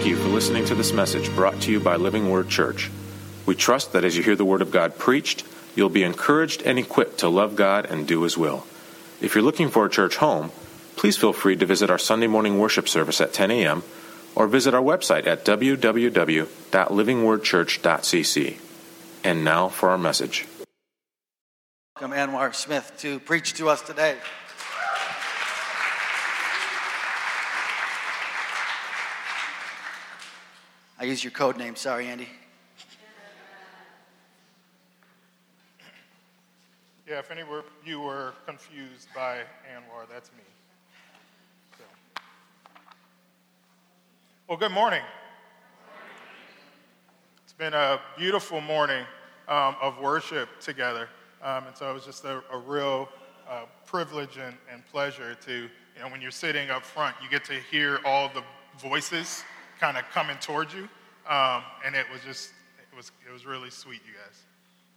thank you for listening to this message brought to you by Living Word Church. We trust that as you hear the Word of God preached, you'll be encouraged and equipped to love God and do His will. If you're looking for a church home, please feel free to visit our Sunday morning worship service at 10 a.m. or visit our website at www.livingwordchurch.cc. And now for our message. Welcome Anwar Smith to preach to us today. I use your code name. Sorry, Andy. Yeah, if any of you were confused by Anwar, that's me. So. Well, good morning. It's been a beautiful morning um, of worship together. Um, and so it was just a, a real uh, privilege and, and pleasure to, you know, when you're sitting up front, you get to hear all the voices kind of coming towards you. Um, and it was just, it was, it was really sweet, you guys.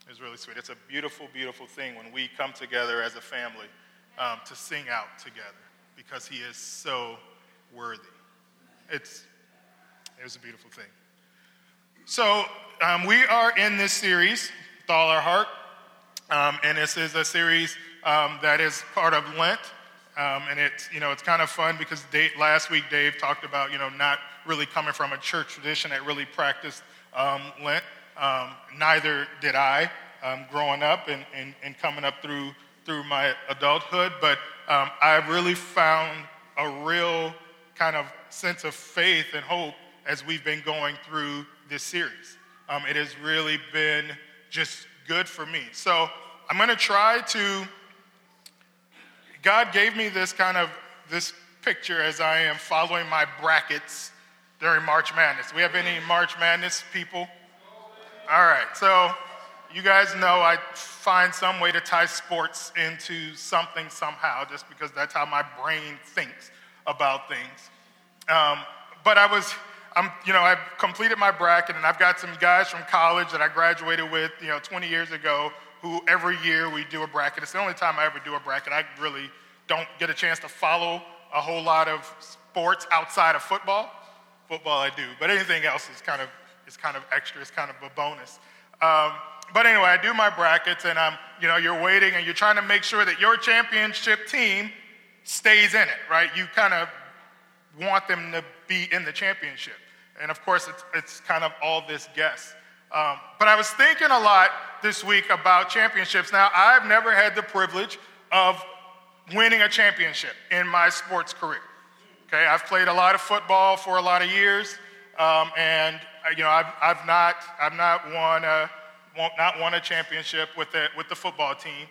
It was really sweet. It's a beautiful, beautiful thing when we come together as a family um, to sing out together because he is so worthy. It's, it was a beautiful thing. So, um, we are in this series, with all our heart, um, and this is a series um, that is part of Lent. Um, and it's, you know, it's kind of fun because Dave, last week Dave talked about, you know, not really coming from a church tradition that really practiced um, Lent. Um, neither did I um, growing up and, and, and, coming up through, through my adulthood. But um, I really found a real kind of sense of faith and hope as we've been going through this series. Um, it has really been just good for me. So I'm going to try to God gave me this kind of this picture as I am following my brackets during March Madness. We have any March Madness people? All right, so you guys know I find some way to tie sports into something somehow, just because that's how my brain thinks about things. Um, but I was, I'm, you know, I've completed my bracket, and I've got some guys from college that I graduated with, you know, 20 years ago who every year we do a bracket. It's the only time I ever do a bracket. I really don't get a chance to follow a whole lot of sports outside of football. Football I do, but anything else is kind of is kind of extra. It's kind of a bonus. Um, but anyway, I do my brackets, and I'm you know you're waiting and you're trying to make sure that your championship team stays in it, right? You kind of want them to be in the championship, and of course it's it's kind of all this guess. Um, but I was thinking a lot this week about championships. Now, I've never had the privilege of winning a championship in my sports career. Okay, I've played a lot of football for a lot of years, um, and uh, you know I've, I've not I've not won a not won a championship with the with the football team.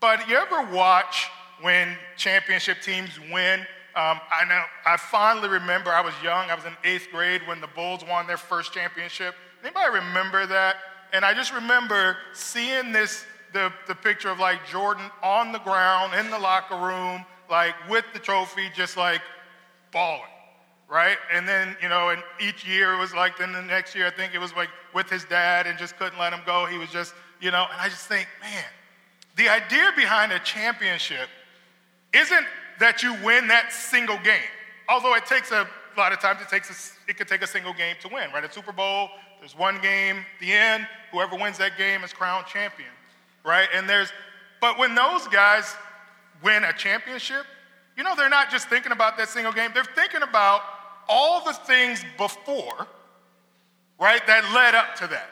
But you ever watch when championship teams win? Um, I know I fondly remember I was young. I was in eighth grade when the Bulls won their first championship. Anybody remember that? And I just remember seeing this, the, the picture of like Jordan on the ground in the locker room, like with the trophy, just like balling, right? And then, you know, and each year it was like, then the next year I think it was like with his dad and just couldn't let him go. He was just, you know, and I just think, man, the idea behind a championship isn't that you win that single game. Although it takes a, a lot of times it takes a, it could take a single game to win, right? A Super Bowl, there's one game, the end, whoever wins that game is crowned champion, right? And there's, but when those guys win a championship, you know, they're not just thinking about that single game, they're thinking about all the things before, right, that led up to that.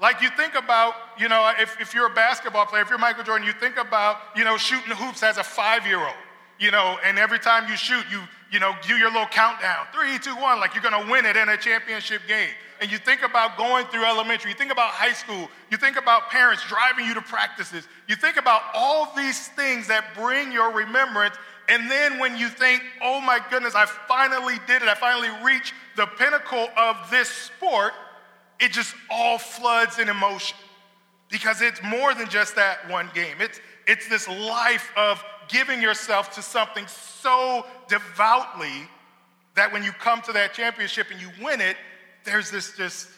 Like you think about, you know, if, if you're a basketball player, if you're Michael Jordan, you think about, you know, shooting hoops as a five year old, you know, and every time you shoot, you, you know, do your little countdown three, two, one, like you're gonna win it in a championship game and you think about going through elementary, you think about high school, you think about parents driving you to practices, you think about all these things that bring your remembrance. And then when you think, oh my goodness, I finally did it, I finally reached the pinnacle of this sport, it just all floods in emotion. Because it's more than just that one game. It's, it's this life of giving yourself to something so devoutly that when you come to that championship and you win it, there's this just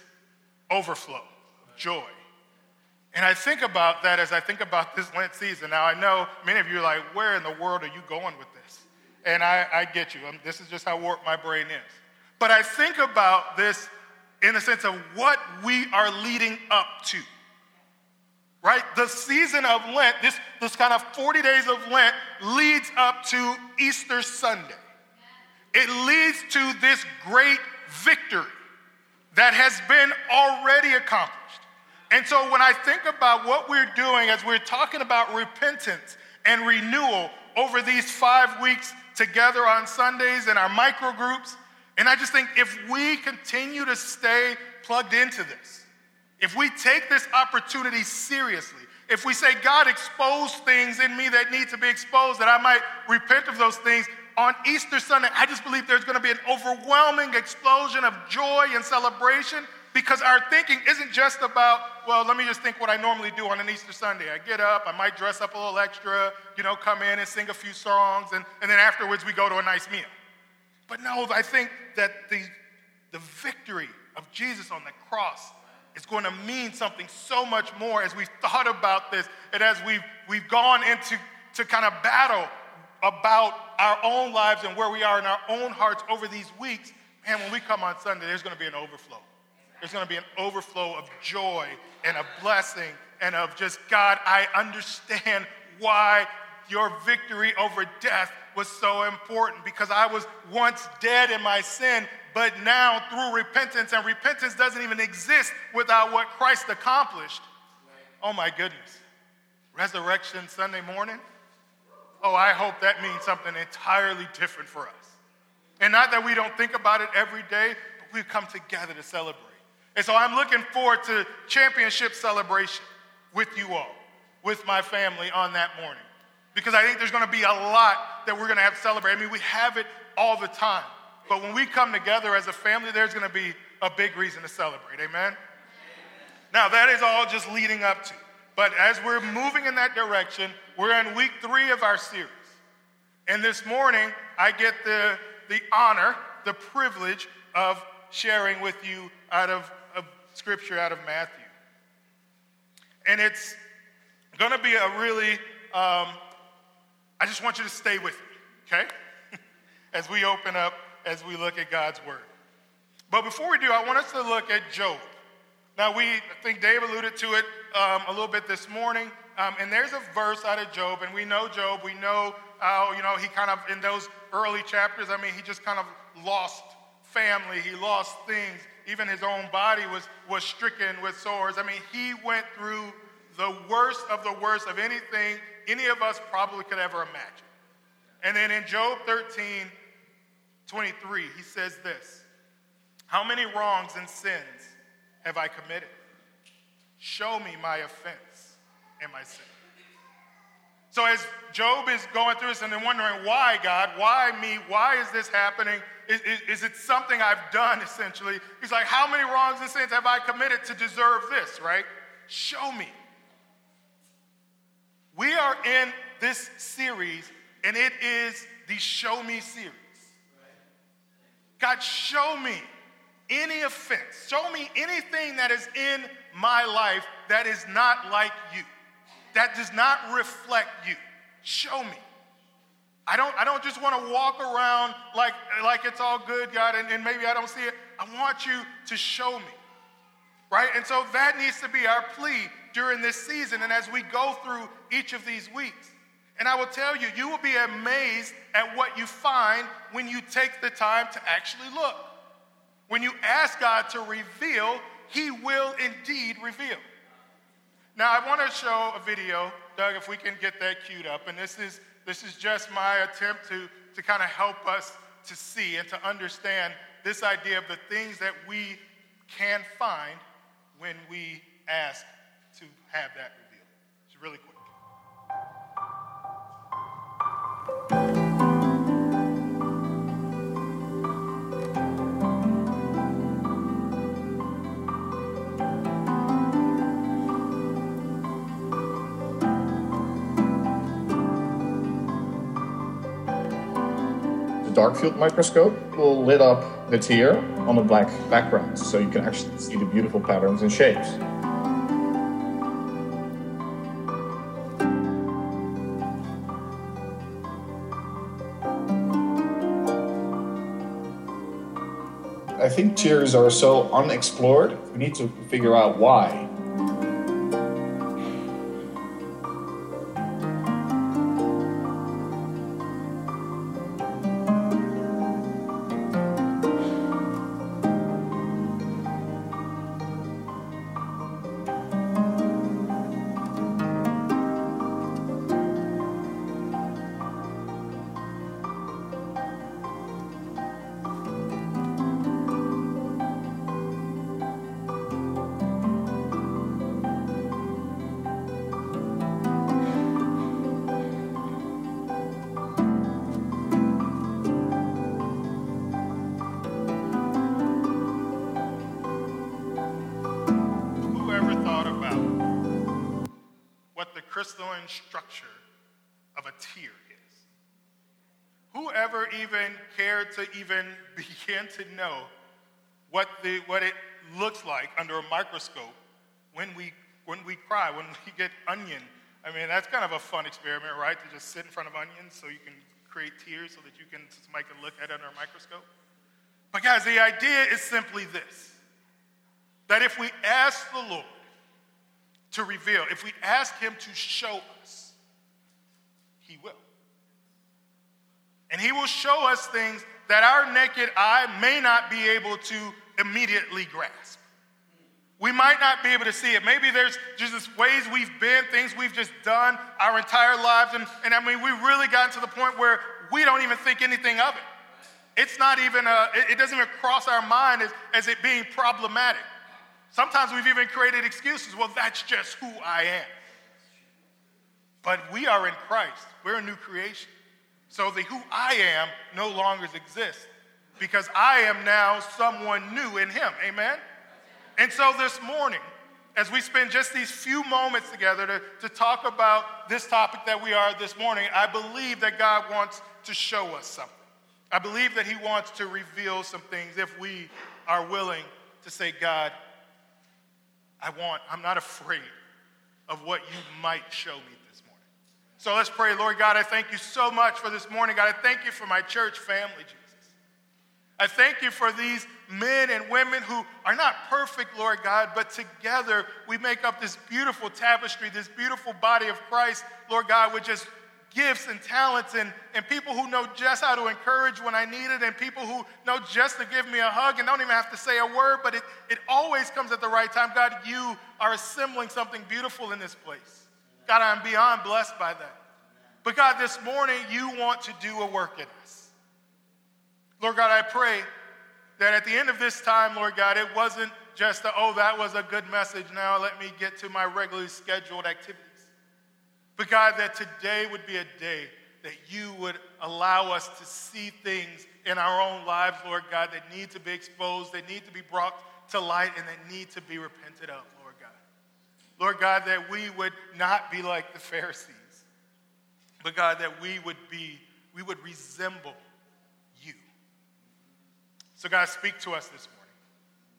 overflow of joy. And I think about that as I think about this Lent season. Now, I know many of you are like, where in the world are you going with this? And I, I get you. I'm, this is just how warped my brain is. But I think about this in the sense of what we are leading up to. Right? The season of Lent, this, this kind of 40 days of Lent, leads up to Easter Sunday. It leads to this great victory that has been already accomplished. And so when I think about what we're doing as we're talking about repentance and renewal over these five weeks together on Sundays in our micro groups, and I just think if we continue to stay plugged into this, if we take this opportunity seriously, if we say, God, expose things in me that need to be exposed, that I might repent of those things, on Easter Sunday, I just believe there's going to be an overwhelming explosion of joy and celebration because our thinking isn't just about, well, let me just think what I normally do on an Easter Sunday. I get up, I might dress up a little extra, you know, come in and sing a few songs, and, and then afterwards we go to a nice meal. But no, I think that the, the victory of Jesus on the cross is going to mean something so much more as we've thought about this and as we've, we've gone into to kind of battle about our own lives and where we are in our own hearts over these weeks. Man, when we come on Sunday, there's going to be an overflow. There's going to be an overflow of joy and a blessing and of just, God, I understand why your victory over death was so important because I was once dead in my sin, but now through repentance, and repentance doesn't even exist without what Christ accomplished. Oh my goodness. Resurrection Sunday morning? Oh, I hope that means something entirely different for us. And not that we don't think about it every day, but we come together to celebrate. And so I'm looking forward to championship celebration with you all, with my family on that morning. Because I think there's going to be a lot that we're going to have to celebrate. I mean, we have it all the time. But when we come together as a family, there's going to be a big reason to celebrate. Amen? Now, that is all just leading up to. But as we're moving in that direction, we're in week three of our series. And this morning, I get the, the honor, the privilege of sharing with you out of scripture out of Matthew. And it's going to be a really, um, I just want you to stay with me, okay? as we open up, as we look at God's word. But before we do, I want us to look at Job. Now, we, I think Dave alluded to it um, a little bit this morning. Um, and there's a verse out of Job, and we know Job. We know how, you know, he kind of, in those early chapters, I mean, he just kind of lost family, he lost things even his own body was, was stricken with sores. I mean, he went through the worst of the worst of anything any of us probably could ever imagine. And then in Job 13, 23, he says this How many wrongs and sins have I committed? Show me my offense and my sin. So as Job is going through this and then wondering, why, God? Why me? Why is this happening? Is, is, is, it something I've done, essentially? He's like, How many wrongs and sins have I committed to deserve this, right? Show me. We are in this series, and it is the Show Me series. God, show me any offense. Show me anything that is in my life that is not like you, that does not reflect you. Show me. I don't, I don't just want to walk around like, like it's all good, God, and, and maybe I don't see it. I want you to show me. Right? And so that needs to be our plea during this season and as we go through each of these weeks. And I will tell you, you will be amazed at what you find when you take the time to actually look. When you ask God to reveal, He will indeed reveal. Now, I want to show a video, Doug, if we can get that queued up. And this is this is just my attempt to, to kind of help us to see and to understand this idea of the things that we can find when we ask to have that revealed. It's really quick. Dark field microscope will lit up the tear on a black background so you can actually see the beautiful patterns and shapes. I think tears are so unexplored. We need to figure out why. Structure of a tear is? Whoever even cared to even begin to know what, the, what it looks like under a microscope when we, when we cry, when we get onion? I mean, that's kind of a fun experiment, right? To just sit in front of onions so you can create tears so that you can, somebody can look at it under a microscope. But guys, the idea is simply this that if we ask the Lord to reveal, if we ask Him to show us, He will. And He will show us things that our naked eye may not be able to immediately grasp. We might not be able to see it. Maybe there's just ways we've been, things we've just done our entire lives. And, and I mean, we've really gotten to the point where we don't even think anything of it. It's not even, a, it it doesn't even cross our mind as, as it being problematic. Sometimes we've even created excuses. Well, that's just who I am. But we are in Christ, we're a new creation. So the who I am no longer exists because I am now someone new in Him. Amen? And so this morning, as we spend just these few moments together to, to talk about this topic that we are this morning, I believe that God wants to show us something. I believe that He wants to reveal some things if we are willing to say, God, I want, I'm not afraid of what you might show me this morning. So let's pray. Lord God, I thank you so much for this morning. God, I thank you for my church family, Jesus. I thank you for these men and women who are not perfect, Lord God, but together we make up this beautiful tapestry, this beautiful body of Christ, Lord God, with just gifts and talents and, and people who know just how to encourage when I need it and people who know just to give me a hug and don't even have to say a word, but it, it always comes at the right time. God, you are assembling something beautiful in this place. God, I'm beyond blessed by that. But God, this morning you want to do a work in us. Lord God, I pray that at the end of this time, Lord God, it wasn't just a, oh, that was a good message. Now let me get to my regularly scheduled activities. But God, that today would be a day that you would allow us to see things in our own lives, Lord God, that need to be exposed, that need to be brought to light, and that need to be repented of, Lord God. Lord God, that we would not be like the Pharisees, but God, that we would be, we would resemble you. So, God, speak to us this morning.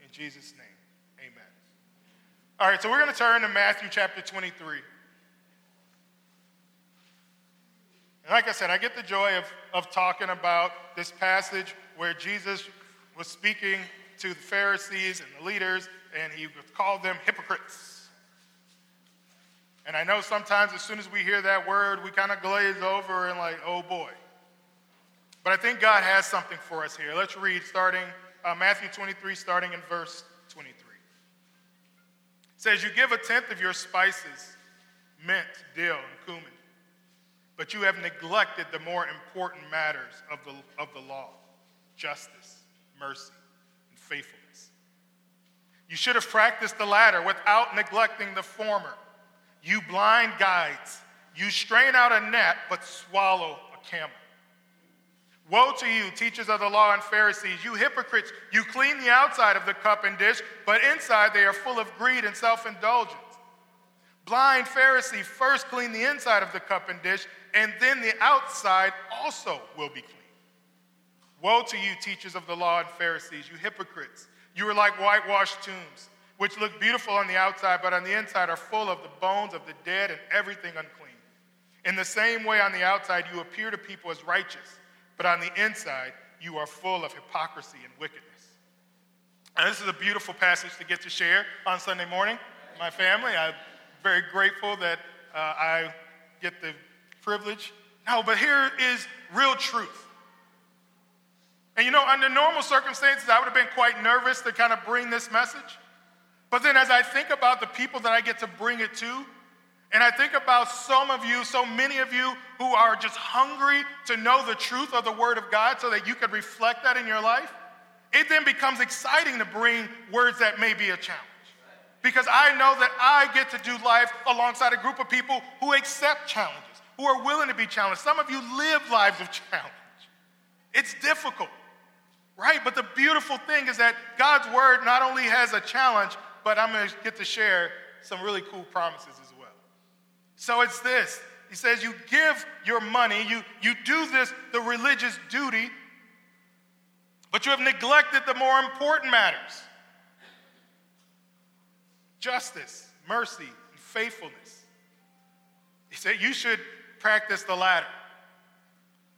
In Jesus' name, amen. All right, so we're going to turn to Matthew chapter 23. And like I said, I get the joy of, of talking about this passage where Jesus was speaking to the Pharisees and the leaders, and he called them hypocrites. And I know sometimes as soon as we hear that word, we kind of glaze over and like, oh boy. But I think God has something for us here. Let's read starting uh, Matthew 23, starting in verse 23. It says, You give a tenth of your spices, mint, dill, and cumin, but you have neglected the more important matters of the, of the law justice, mercy, and faithfulness. You should have practiced the latter without neglecting the former. You blind guides, you strain out a gnat, but swallow a camel. Woe to you, teachers of the law and Pharisees, you hypocrites! You clean the outside of the cup and dish, but inside they are full of greed and self indulgence. Blind Pharisee, first clean the inside of the cup and dish, and then the outside also will be clean. Woe to you, teachers of the law and Pharisees, you hypocrites! You are like whitewashed tombs, which look beautiful on the outside, but on the inside are full of the bones of the dead and everything unclean. In the same way, on the outside, you appear to people as righteous but on the inside, you are full of hypocrisy and wickedness. And this is a beautiful passage to get to share on Sunday morning. My family, I'm very grateful that uh, I get the privilege. No, but here is real truth. And you know, under normal circumstances, I would have been quite nervous to kind of bring this message. But then as I think about the people that I get to bring it to, and I think about some of you, so many of you who are just hungry to know the truth of the Word of God so that you could reflect that in your life, it then becomes exciting to bring words that may be a challenge. Because I know that I get to do life alongside a group of people who accept challenges, who are willing to be challenged. Some of you live lives of challenge. It's difficult, right? But the beautiful thing is that God's Word not only has a challenge, but I'm going to get to share some really cool promises as well. So it's this. He says, You give your money, you, you do this, the religious duty, but you have neglected the more important matters justice, mercy, and faithfulness. He said, You should practice the latter.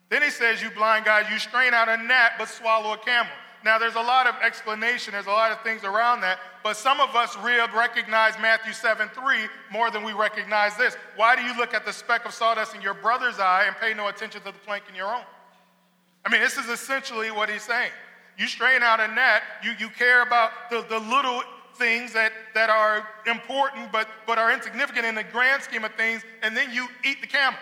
Then he says, You blind guys, you strain out a gnat but swallow a camel. Now, there's a lot of explanation, there's a lot of things around that, but some of us recognize Matthew 7 3 more than we recognize this. Why do you look at the speck of sawdust in your brother's eye and pay no attention to the plank in your own? I mean, this is essentially what he's saying. You strain out a net, you, you care about the, the little things that, that are important but, but are insignificant in the grand scheme of things, and then you eat the camel.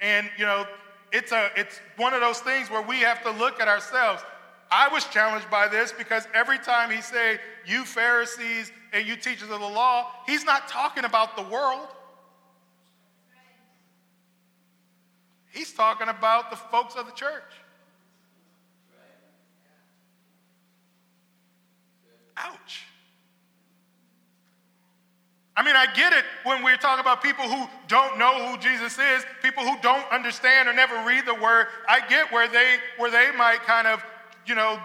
And, you know, it's, a, it's one of those things where we have to look at ourselves. I was challenged by this because every time he say, you Pharisees and you teachers of the law, he's not talking about the world. He's talking about the folks of the church. Ouch. I get it when we're talking about people who don't know who Jesus is, people who don't understand or never read the word. I get where they where they might kind of, you know,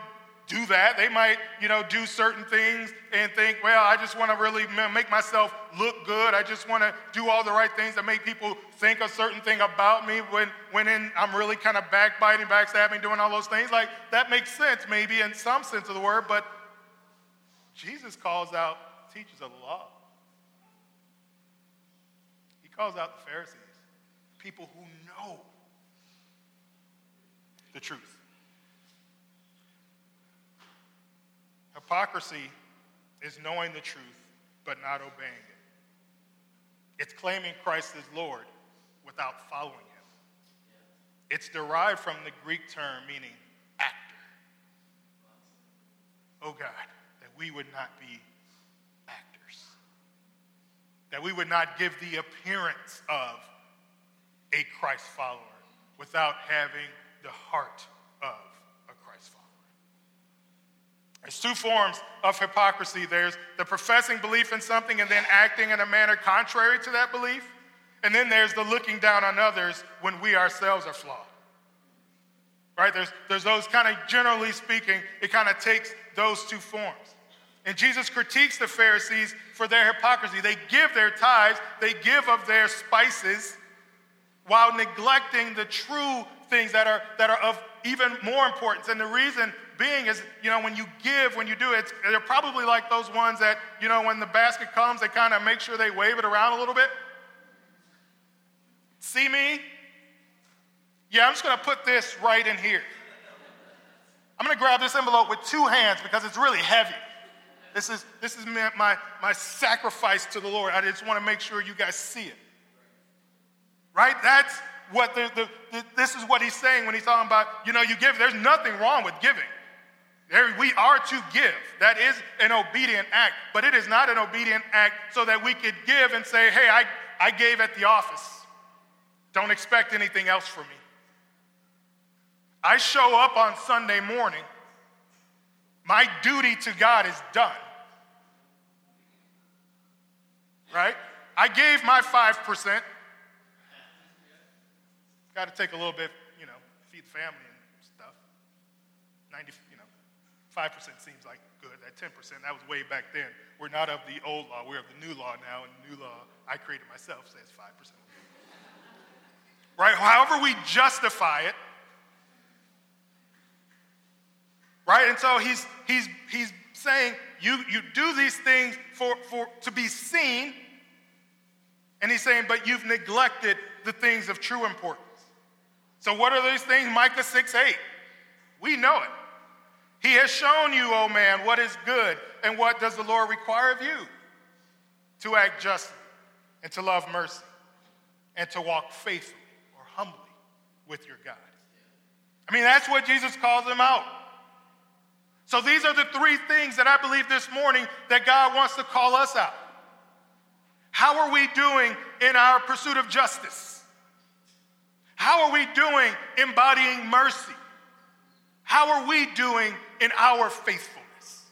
do that. They might, you know, do certain things and think, well, I just want to really make myself look good. I just want to do all the right things that make people think a certain thing about me when, when in, I'm really kind of backbiting, backstabbing, doing all those things. Like, that makes sense, maybe in some sense of the word, but Jesus calls out teachers of the law. Calls out the Pharisees, people who know the truth. Hypocrisy is knowing the truth but not obeying it. It's claiming Christ as Lord without following him. It's derived from the Greek term meaning actor. Oh God that we would not be. That we would not give the appearance of a Christ follower without having the heart of a Christ follower. There's two forms of hypocrisy there's the professing belief in something and then acting in a manner contrary to that belief. And then there's the looking down on others when we ourselves are flawed. Right? There's, there's those kind of, generally speaking, it kind of takes those two forms. And Jesus critiques the Pharisees for their hypocrisy. They give their tithes, they give of their spices, while neglecting the true things that are, that are of even more importance. And the reason being is, you know, when you give, when you do it, they're probably like those ones that, you know, when the basket comes, they kind of make sure they wave it around a little bit. See me? Yeah, I'm just going to put this right in here. I'm going to grab this envelope with two hands because it's really heavy. This is, this is my, my sacrifice to the Lord. I just want to make sure you guys see it. Right? That's what the, the, the, this is what he's saying when he's talking about, you know, you give. There's nothing wrong with giving. There, we are to give. That is an obedient act, but it is not an obedient act so that we could give and say, hey, I, I gave at the office. Don't expect anything else from me. I show up on Sunday morning my duty to God is done. Right? I gave my 5%. Got to take a little bit, you know, feed the family and stuff. 90, you know, 5% seems like good. That 10%, that was way back then. We're not of the old law, we're of the new law now, and the new law I created myself says 5%. right? However, we justify it, Right? And so he's, he's, he's saying you, you do these things for, for, to be seen. And he's saying, but you've neglected the things of true importance. So, what are those things? Micah 6 8. We know it. He has shown you, O oh man, what is good, and what does the Lord require of you? To act justly, and to love mercy, and to walk faithfully or humbly with your God. I mean, that's what Jesus calls them out. So these are the three things that I believe this morning that God wants to call us out. How are we doing in our pursuit of justice? How are we doing embodying mercy? How are we doing in our faithfulness?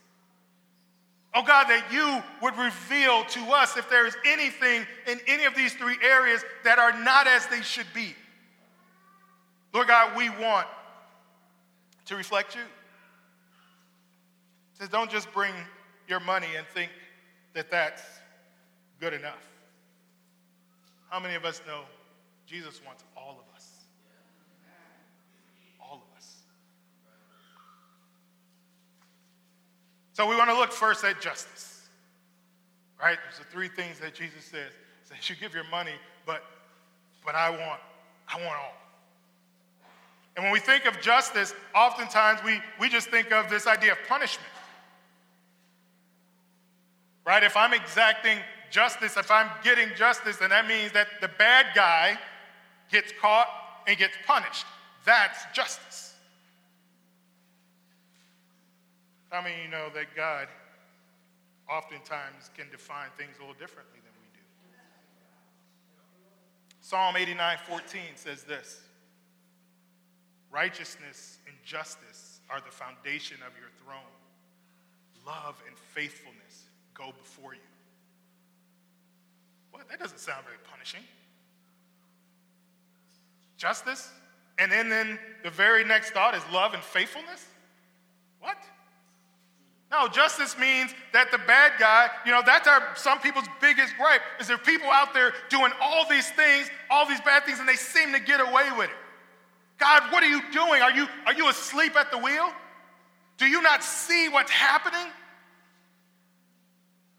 Oh God, that you would reveal to us if there is anything in any of these three areas that are not as they should be. Lord God, we want to reflect you. Says, don't just bring your money and think that that's good enough. How many of us know Jesus wants all of us? All of us. So we want to look first at justice. Right? There's the three things that Jesus says. He says you give your money, but but I want I want all. And when we think of justice, oftentimes we, we just think of this idea of punishment. Right? If I'm exacting justice, if I'm getting justice, then that means that the bad guy gets caught and gets punished. That's justice. How many of you know that God oftentimes can define things a little differently than we do? Psalm 89 14 says this. Righteousness and justice are the foundation of your throne. Love and faithfulness go before you. What? That doesn't sound very punishing. Justice? And then, then the very next thought is love and faithfulness? What? No, justice means that the bad guy, you know, that's our some people's biggest gripe is there people out there doing all these things, all these bad things, and they seem to get away with it. God, what are you doing? Are you, are you asleep at the wheel? Do you not see what's happening?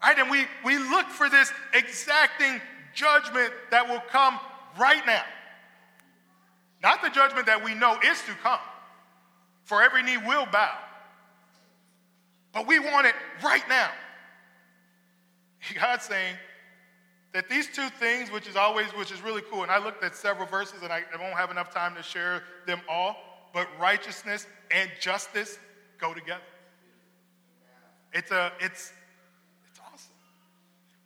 Right? And we, we look for this exacting judgment that will come right now. Not the judgment that we know is to come, for every knee will bow. But we want it right now. God's saying, that these two things, which is always, which is really cool, and I looked at several verses and I, I won't have enough time to share them all, but righteousness and justice go together. It's a, it's.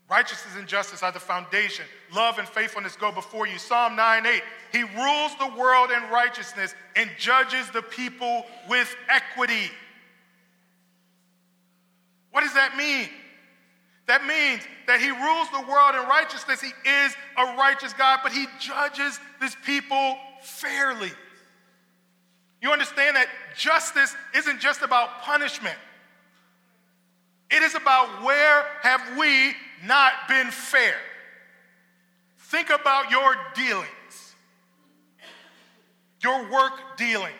Righteousness and justice are the foundation. Love and faithfulness go before you. Psalm 9 8. He rules the world in righteousness and judges the people with equity. What does that mean? That means that he rules the world in righteousness. He is a righteous God, but he judges this people fairly. You understand that justice isn't just about punishment. It is about where have we not been fair. Think about your dealings, your work dealings.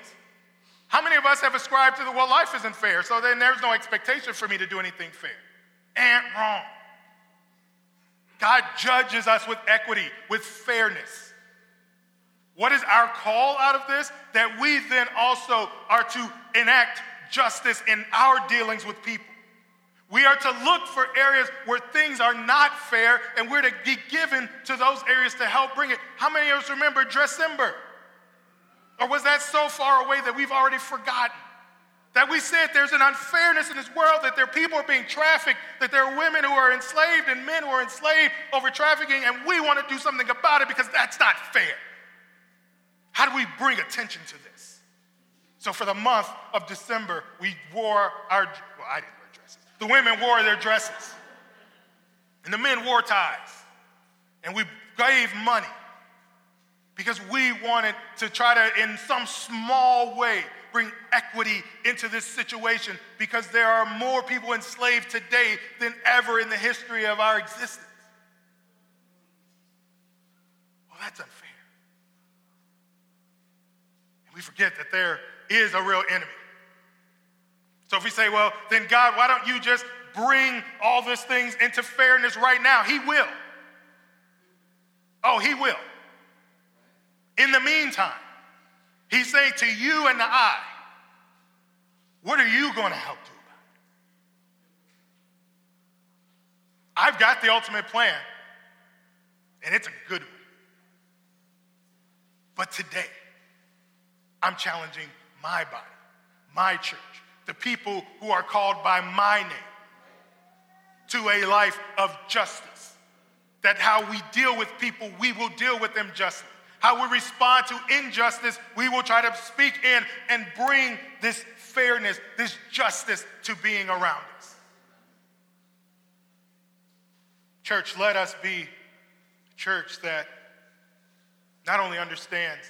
How many of us have ascribed to the well, life isn't fair, so then there's no expectation for me to do anything fair? And wrong. God judges us with equity, with fairness. What is our call out of this? That we then also are to enact justice in our dealings with people. We are to look for areas where things are not fair and we're to be given to those areas to help bring it. How many of us remember December? Or was that so far away that we've already forgotten? That we said there's an unfairness in this world, that there are people are being trafficked, that there are women who are enslaved and men who are enslaved over trafficking, and we want to do something about it because that's not fair. How do we bring attention to this? So for the month of December, we wore our, well, I didn't. The women wore their dresses, and the men wore ties, and we gave money because we wanted to try to, in some small way, bring equity into this situation because there are more people enslaved today than ever in the history of our existence. Well, that's unfair. And we forget that there is a real enemy. So if we say, well, then God, why don't you just bring all these things into fairness right now? He will. Oh, He will. In the meantime, He's saying to you and to I, what are you going to help do about it? I've got the ultimate plan, and it's a good one. But today, I'm challenging my body, my church, the people who are called by my name to a life of justice. That how we deal with people, we will deal with them justly. How we respond to injustice, we will try to speak in and bring this fairness, this justice to being around us. Church, let us be a church that not only understands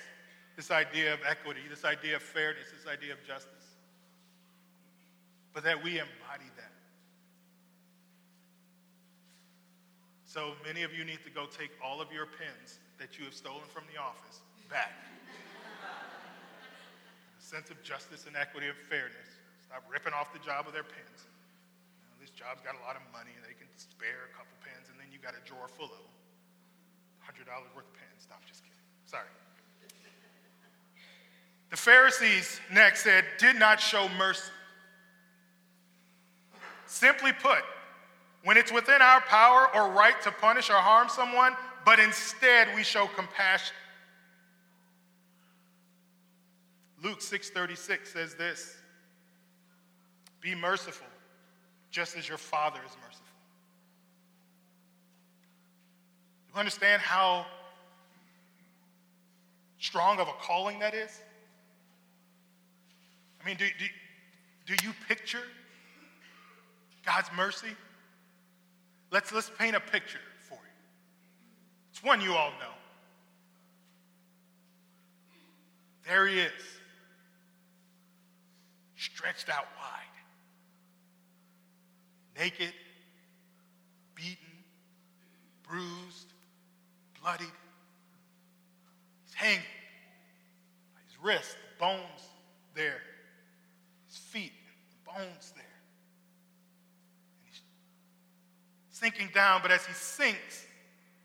this idea of equity, this idea of fairness, this idea of justice, but that we embody that. So many of you need to go take all of your pens that you have stolen from the office back. a sense of justice and equity and fairness. Stop ripping off the job of their pens. You know, this job's got a lot of money and they can spare a couple pens, and then you got a drawer full of them. $100 worth of pens. Stop, just kidding. Sorry. The Pharisees next said, did not show mercy. Simply put, when it's within our power or right to punish or harm someone, but instead we show compassion. Luke 6:36 says this: Be merciful, just as your Father is merciful. You understand how strong of a calling that is? I mean, do, do, do you picture God's mercy? Let's, let's paint a picture for you. It's one you all know. There he is, stretched out wide, naked, beaten, bruised, bloodied. He's hanging. His wrist, the bones there. His feet, the bones there. Sinking down, but as he sinks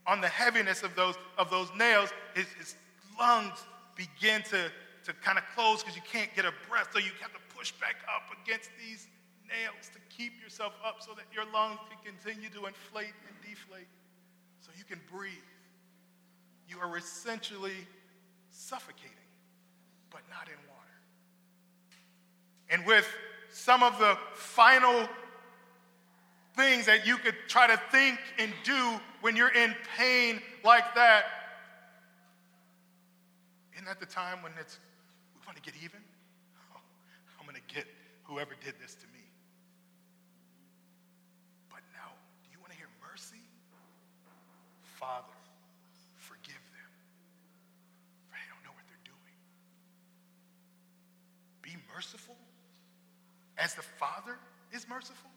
on the heaviness of those, of those nails, his, his lungs begin to, to kind of close because you can't get a breath. So you have to push back up against these nails to keep yourself up so that your lungs can continue to inflate and deflate so you can breathe. You are essentially suffocating, but not in water. And with some of the final things that you could try to think and do when you're in pain like that. Isn't that the time when it's, we want to get even? Oh, I'm going to get whoever did this to me. But no, do you want to hear mercy? Father, forgive them, for they don't know what they're doing. Be merciful as the Father is merciful.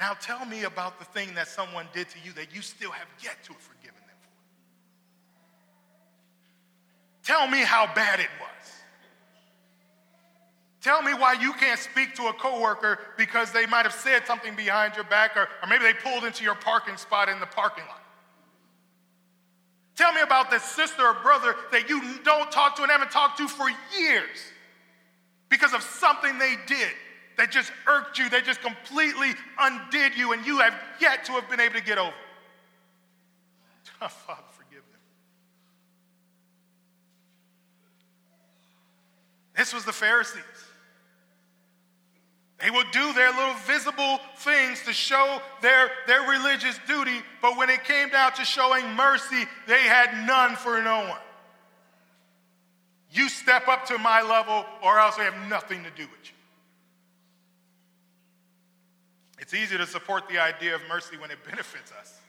Now tell me about the thing that someone did to you that you still have yet to have forgiven them for. Tell me how bad it was. Tell me why you can't speak to a coworker because they might have said something behind your back or, or maybe they pulled into your parking spot in the parking lot. Tell me about the sister or brother that you don't talk to and haven't talked to for years because of something they did that just irked you, that just completely undid you, and you have yet to have been able to get over. Oh, Father, forgive them. This was the Pharisees. They would do their little visible things to show their, their religious duty, but when it came down to showing mercy, they had none for no one. You step up to my level, or else I have nothing to do with you. It's easy to support the idea of mercy when it benefits us,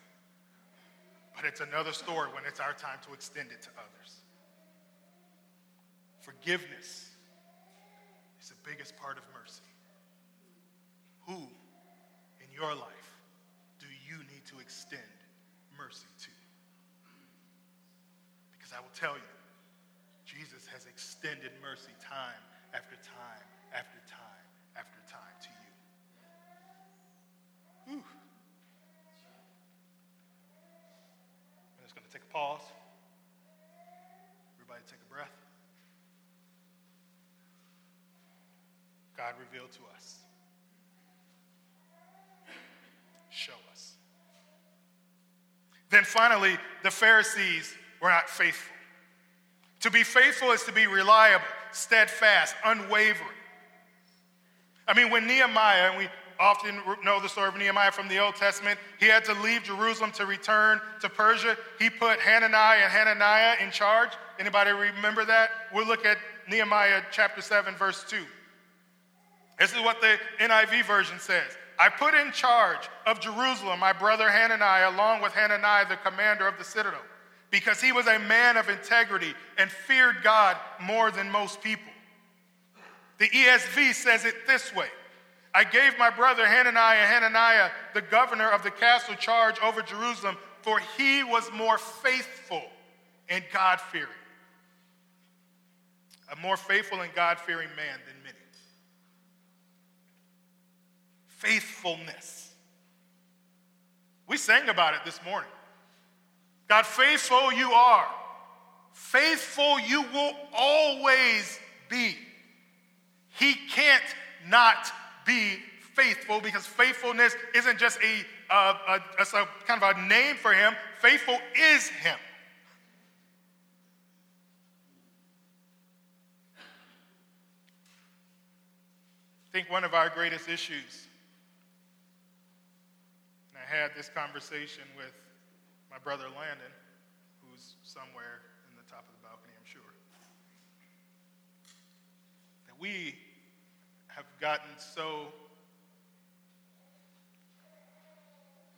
but it's another story when it's our time to extend it to others. Forgiveness is the biggest part of mercy. Who in your life do you need to extend mercy to? Because I will tell you, Jesus has extended mercy time after time after time after time to you. Whew. I'm just going to take a pause. Everybody take a breath. God revealed to us. Show us. Then finally, the Pharisees were not faithful. To be faithful is to be reliable, steadfast, unwavering. I mean, when Nehemiah, and we often know the story of Nehemiah from the Old Testament, he had to leave Jerusalem to return to Persia. He put Hanani and Hananiah in charge. Anybody remember that? We'll look at Nehemiah chapter 7, verse 2. This is what the NIV version says. I put in charge of Jerusalem my brother Hanani, along with Hananiah, the commander of the citadel because he was a man of integrity and feared God more than most people. The ESV says it this way I gave my brother Hanani, Hananiah, the governor of the castle, charge over Jerusalem, for he was more faithful and God fearing. A more faithful and God fearing man than many. Faithfulness. We sang about it this morning. God, faithful you are. Faithful you will always be. He can't not be faithful because faithfulness isn't just a, a, a, kind of a name for him, faithful is him. I think one of our greatest issues, and I had this conversation with my brother Landon, who's somewhere in the top of the balcony, I'm sure, that we have gotten so.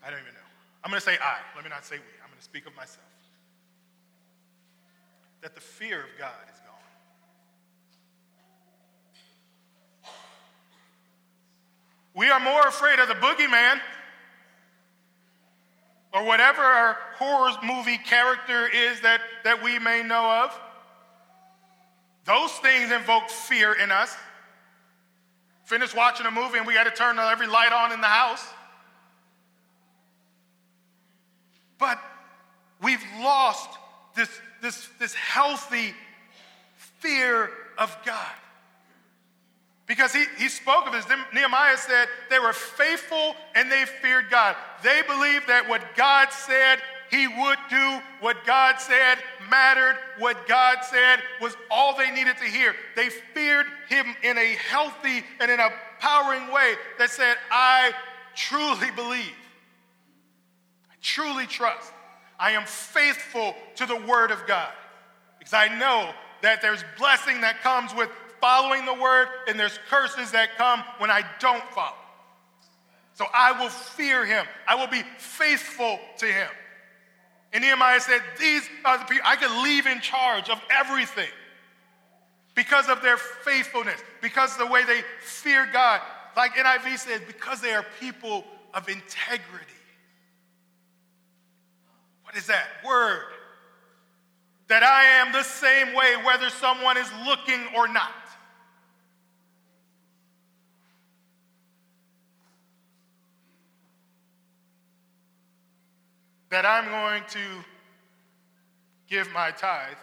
I don't even know. I'm going to say I. Let me not say we. I'm going to speak of myself. That the fear of God is gone. We are more afraid of the boogeyman or whatever our horror movie character is that, that we may know of. Those things invoke fear in us. Finish watching a movie and we had to turn every light on in the house. But we've lost this, this, this healthy fear of God. Because he, he spoke of this. Nehemiah said they were faithful and they feared God. They believed that what God said he would do, what God said mattered, what God said was all they needed to hear. They feared him in a healthy and in a powering way that said, I truly believe, I truly trust, I am faithful to the word of God. Because I know that there's blessing that comes with following the word, and there's curses that come when I don't follow. So I will fear him. I will be faithful to him. And Nehemiah said, These are the people I could leave in charge of everything because of their faithfulness, because of the way they fear God. Like NIV says, because they are people of integrity. What is that word? That I am the same way whether someone is looking or not. That I'm going to give my tithe,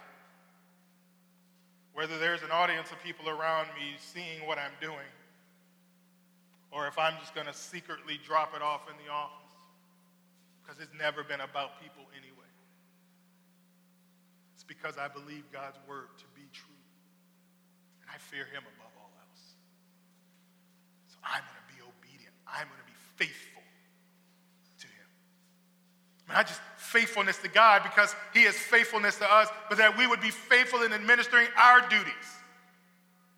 whether there's an audience of people around me seeing what I'm doing, or if I'm just going to secretly drop it off in the office, because it's never been about people anyway. It's because I believe God's word to be true, and I fear Him above all else. So I'm going to be obedient, I'm going to be faithful not just faithfulness to God because He is faithfulness to us, but that we would be faithful in administering our duties.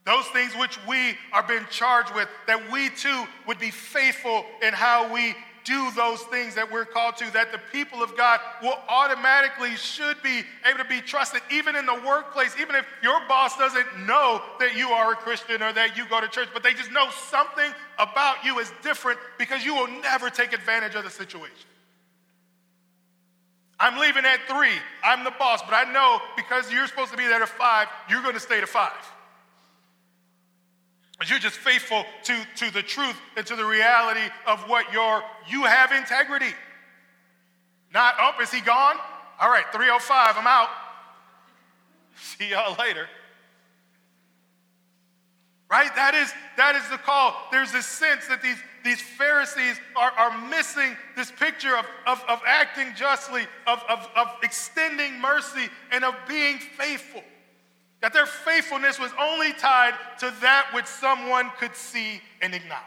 Those things which we are being charged with, that we too would be faithful in how we do those things that we're called to, that the people of God will automatically should be able to be trusted, even in the workplace, even if your boss doesn't know that you are a Christian or that you go to church, but they just know something about you is different because you will never take advantage of the situation. I'm leaving at three. I'm the boss, but I know because you're supposed to be there at five, you're going to stay to five. But you're just faithful to, to the truth and to the reality of what your you have integrity. Not, oh, is he gone? All right, 305, I'm out. See y'all later. Right? That is, that is the call. There's this sense that these, these Pharisees are, are missing this picture of, of, of acting justly, of, of, of extending mercy, and of being faithful. That their faithfulness was only tied to that which someone could see and acknowledge.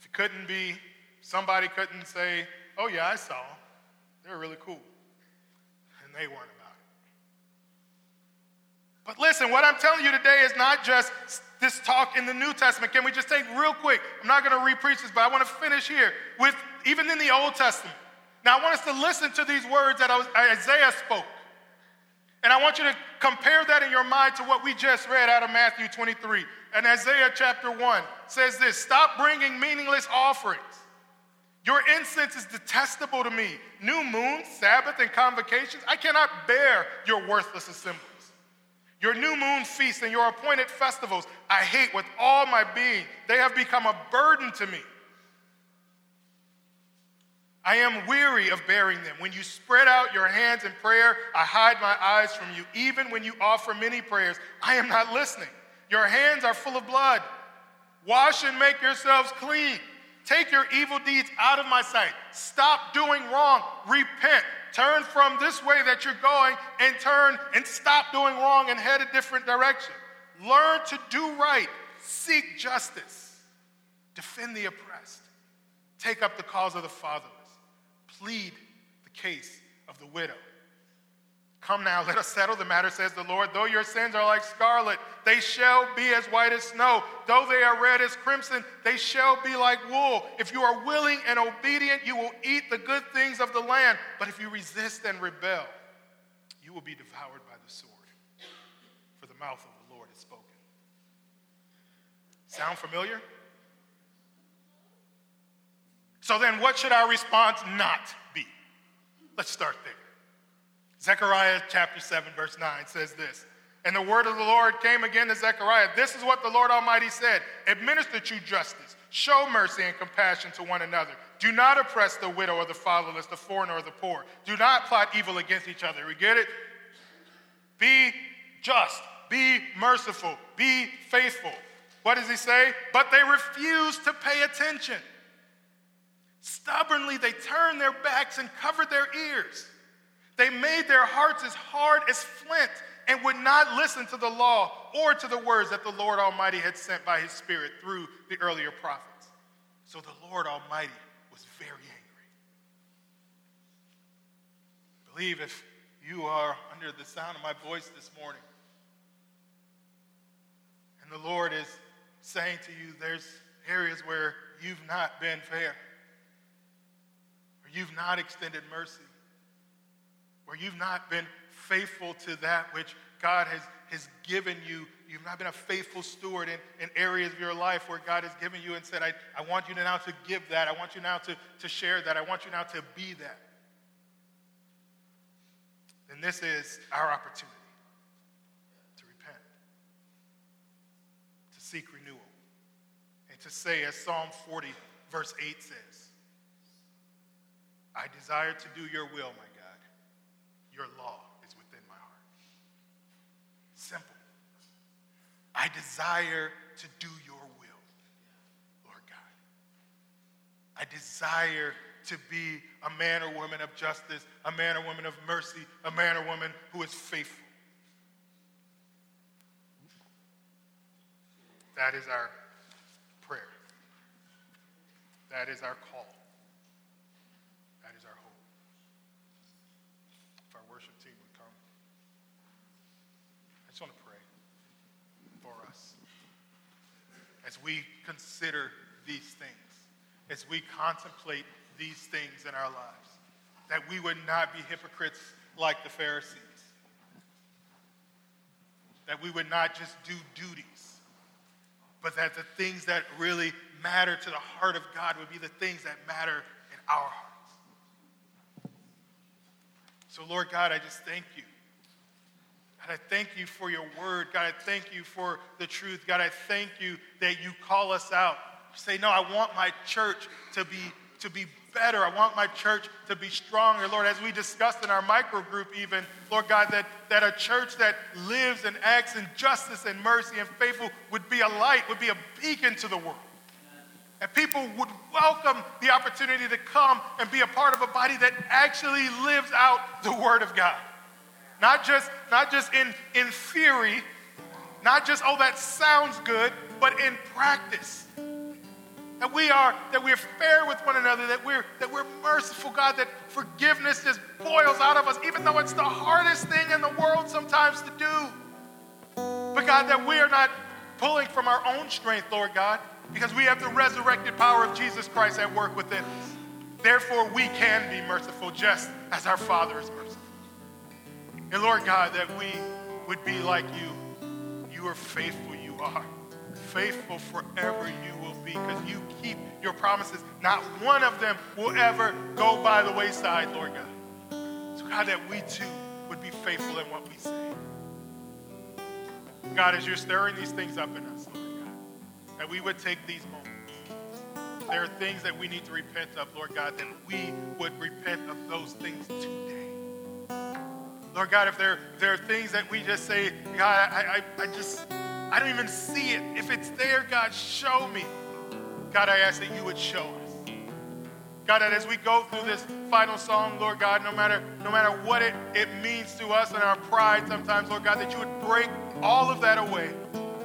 If it couldn't be, somebody couldn't say, oh, yeah, I saw. They were really cool. And they weren't about. But listen, what I'm telling you today is not just this talk in the New Testament. Can we just take real quick? I'm not going to repreach this, but I want to finish here with even in the Old Testament. Now, I want us to listen to these words that Isaiah spoke. And I want you to compare that in your mind to what we just read out of Matthew 23. And Isaiah chapter 1 says this Stop bringing meaningless offerings. Your incense is detestable to me. New moon, Sabbath, and convocations, I cannot bear your worthless assemblies. Your new moon feasts and your appointed festivals, I hate with all my being. They have become a burden to me. I am weary of bearing them. When you spread out your hands in prayer, I hide my eyes from you. Even when you offer many prayers, I am not listening. Your hands are full of blood. Wash and make yourselves clean. Take your evil deeds out of my sight. Stop doing wrong. Repent. Turn from this way that you're going and turn and stop doing wrong and head a different direction. Learn to do right. Seek justice. Defend the oppressed. Take up the cause of the fatherless plead the case of the widow. Come now, let us settle the matter, says the Lord. Though your sins are like scarlet, they shall be as white as snow. Though they are red as crimson, they shall be like wool. If you are willing and obedient, you will eat the good things of the land. But if you resist and rebel, you will be devoured by the sword. For the mouth of the Lord has spoken. Sound familiar? So then, what should our response not be? Let's start there. Zechariah chapter 7, verse 9 says this And the word of the Lord came again to Zechariah. This is what the Lord Almighty said Administer true justice, show mercy and compassion to one another. Do not oppress the widow or the fatherless, the foreigner or the poor. Do not plot evil against each other. We get it? Be just, be merciful, be faithful. What does he say? But they refuse to pay attention. Stubbornly, they turned their backs and covered their ears. They made their hearts as hard as flint and would not listen to the law or to the words that the Lord Almighty had sent by his Spirit through the earlier prophets. So the Lord Almighty was very angry. I believe if you are under the sound of my voice this morning, and the Lord is saying to you, there's areas where you've not been fair or you've not extended mercy, where you've not been faithful to that which God has, has given you. You've not been a faithful steward in, in areas of your life where God has given you and said, I, I want you now to give that. I want you now to, to share that. I want you now to be that. Then this is our opportunity to repent, to seek renewal, and to say, as Psalm 40, verse 8 says, I desire to do your will, my. Your law is within my heart. Simple. I desire to do your will, Lord God. I desire to be a man or woman of justice, a man or woman of mercy, a man or woman who is faithful. That is our prayer. That is our call. We consider these things, as we contemplate these things in our lives, that we would not be hypocrites like the Pharisees, that we would not just do duties, but that the things that really matter to the heart of God would be the things that matter in our hearts. So, Lord God, I just thank you. God, I thank you for your word. God, I thank you for the truth. God, I thank you that you call us out. You say, no, I want my church to be, to be better. I want my church to be stronger. Lord, as we discussed in our micro group, even, Lord God, that, that a church that lives and acts in justice and mercy and faithful would be a light, would be a beacon to the world. And people would welcome the opportunity to come and be a part of a body that actually lives out the Word of God. Not just, not just in, in theory, not just, oh, that sounds good, but in practice. That we are, that we're fair with one another, that we're, that we're merciful, God, that forgiveness just boils out of us, even though it's the hardest thing in the world sometimes to do. But God, that we are not pulling from our own strength, Lord God, because we have the resurrected power of Jesus Christ at work within us. Therefore, we can be merciful just as our Father is merciful. And Lord God, that we would be like you. You are faithful, you are. Faithful forever you will be because you keep your promises. Not one of them will ever go by the wayside, Lord God. So, God, that we too would be faithful in what we say. God, as you're stirring these things up in us, Lord God, that we would take these moments. There are things that we need to repent of, Lord God, that we would repent of those things today. Lord God, if there, if there are things that we just say, God, I, I, I just, I don't even see it. If it's there, God, show me. God, I ask that you would show us. God, that as we go through this final song, Lord God, no matter, no matter what it, it means to us and our pride sometimes, Lord God, that you would break all of that away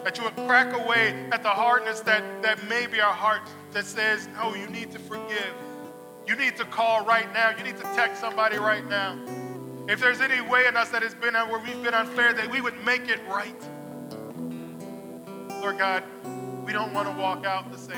that you would crack away at the hardness that, that may be our hearts that says, no, you need to forgive. You need to call right now. You need to text somebody right now. If there's any way in us that has been where we've been unfair, that we would make it right. Lord God, we don't want to walk out the same.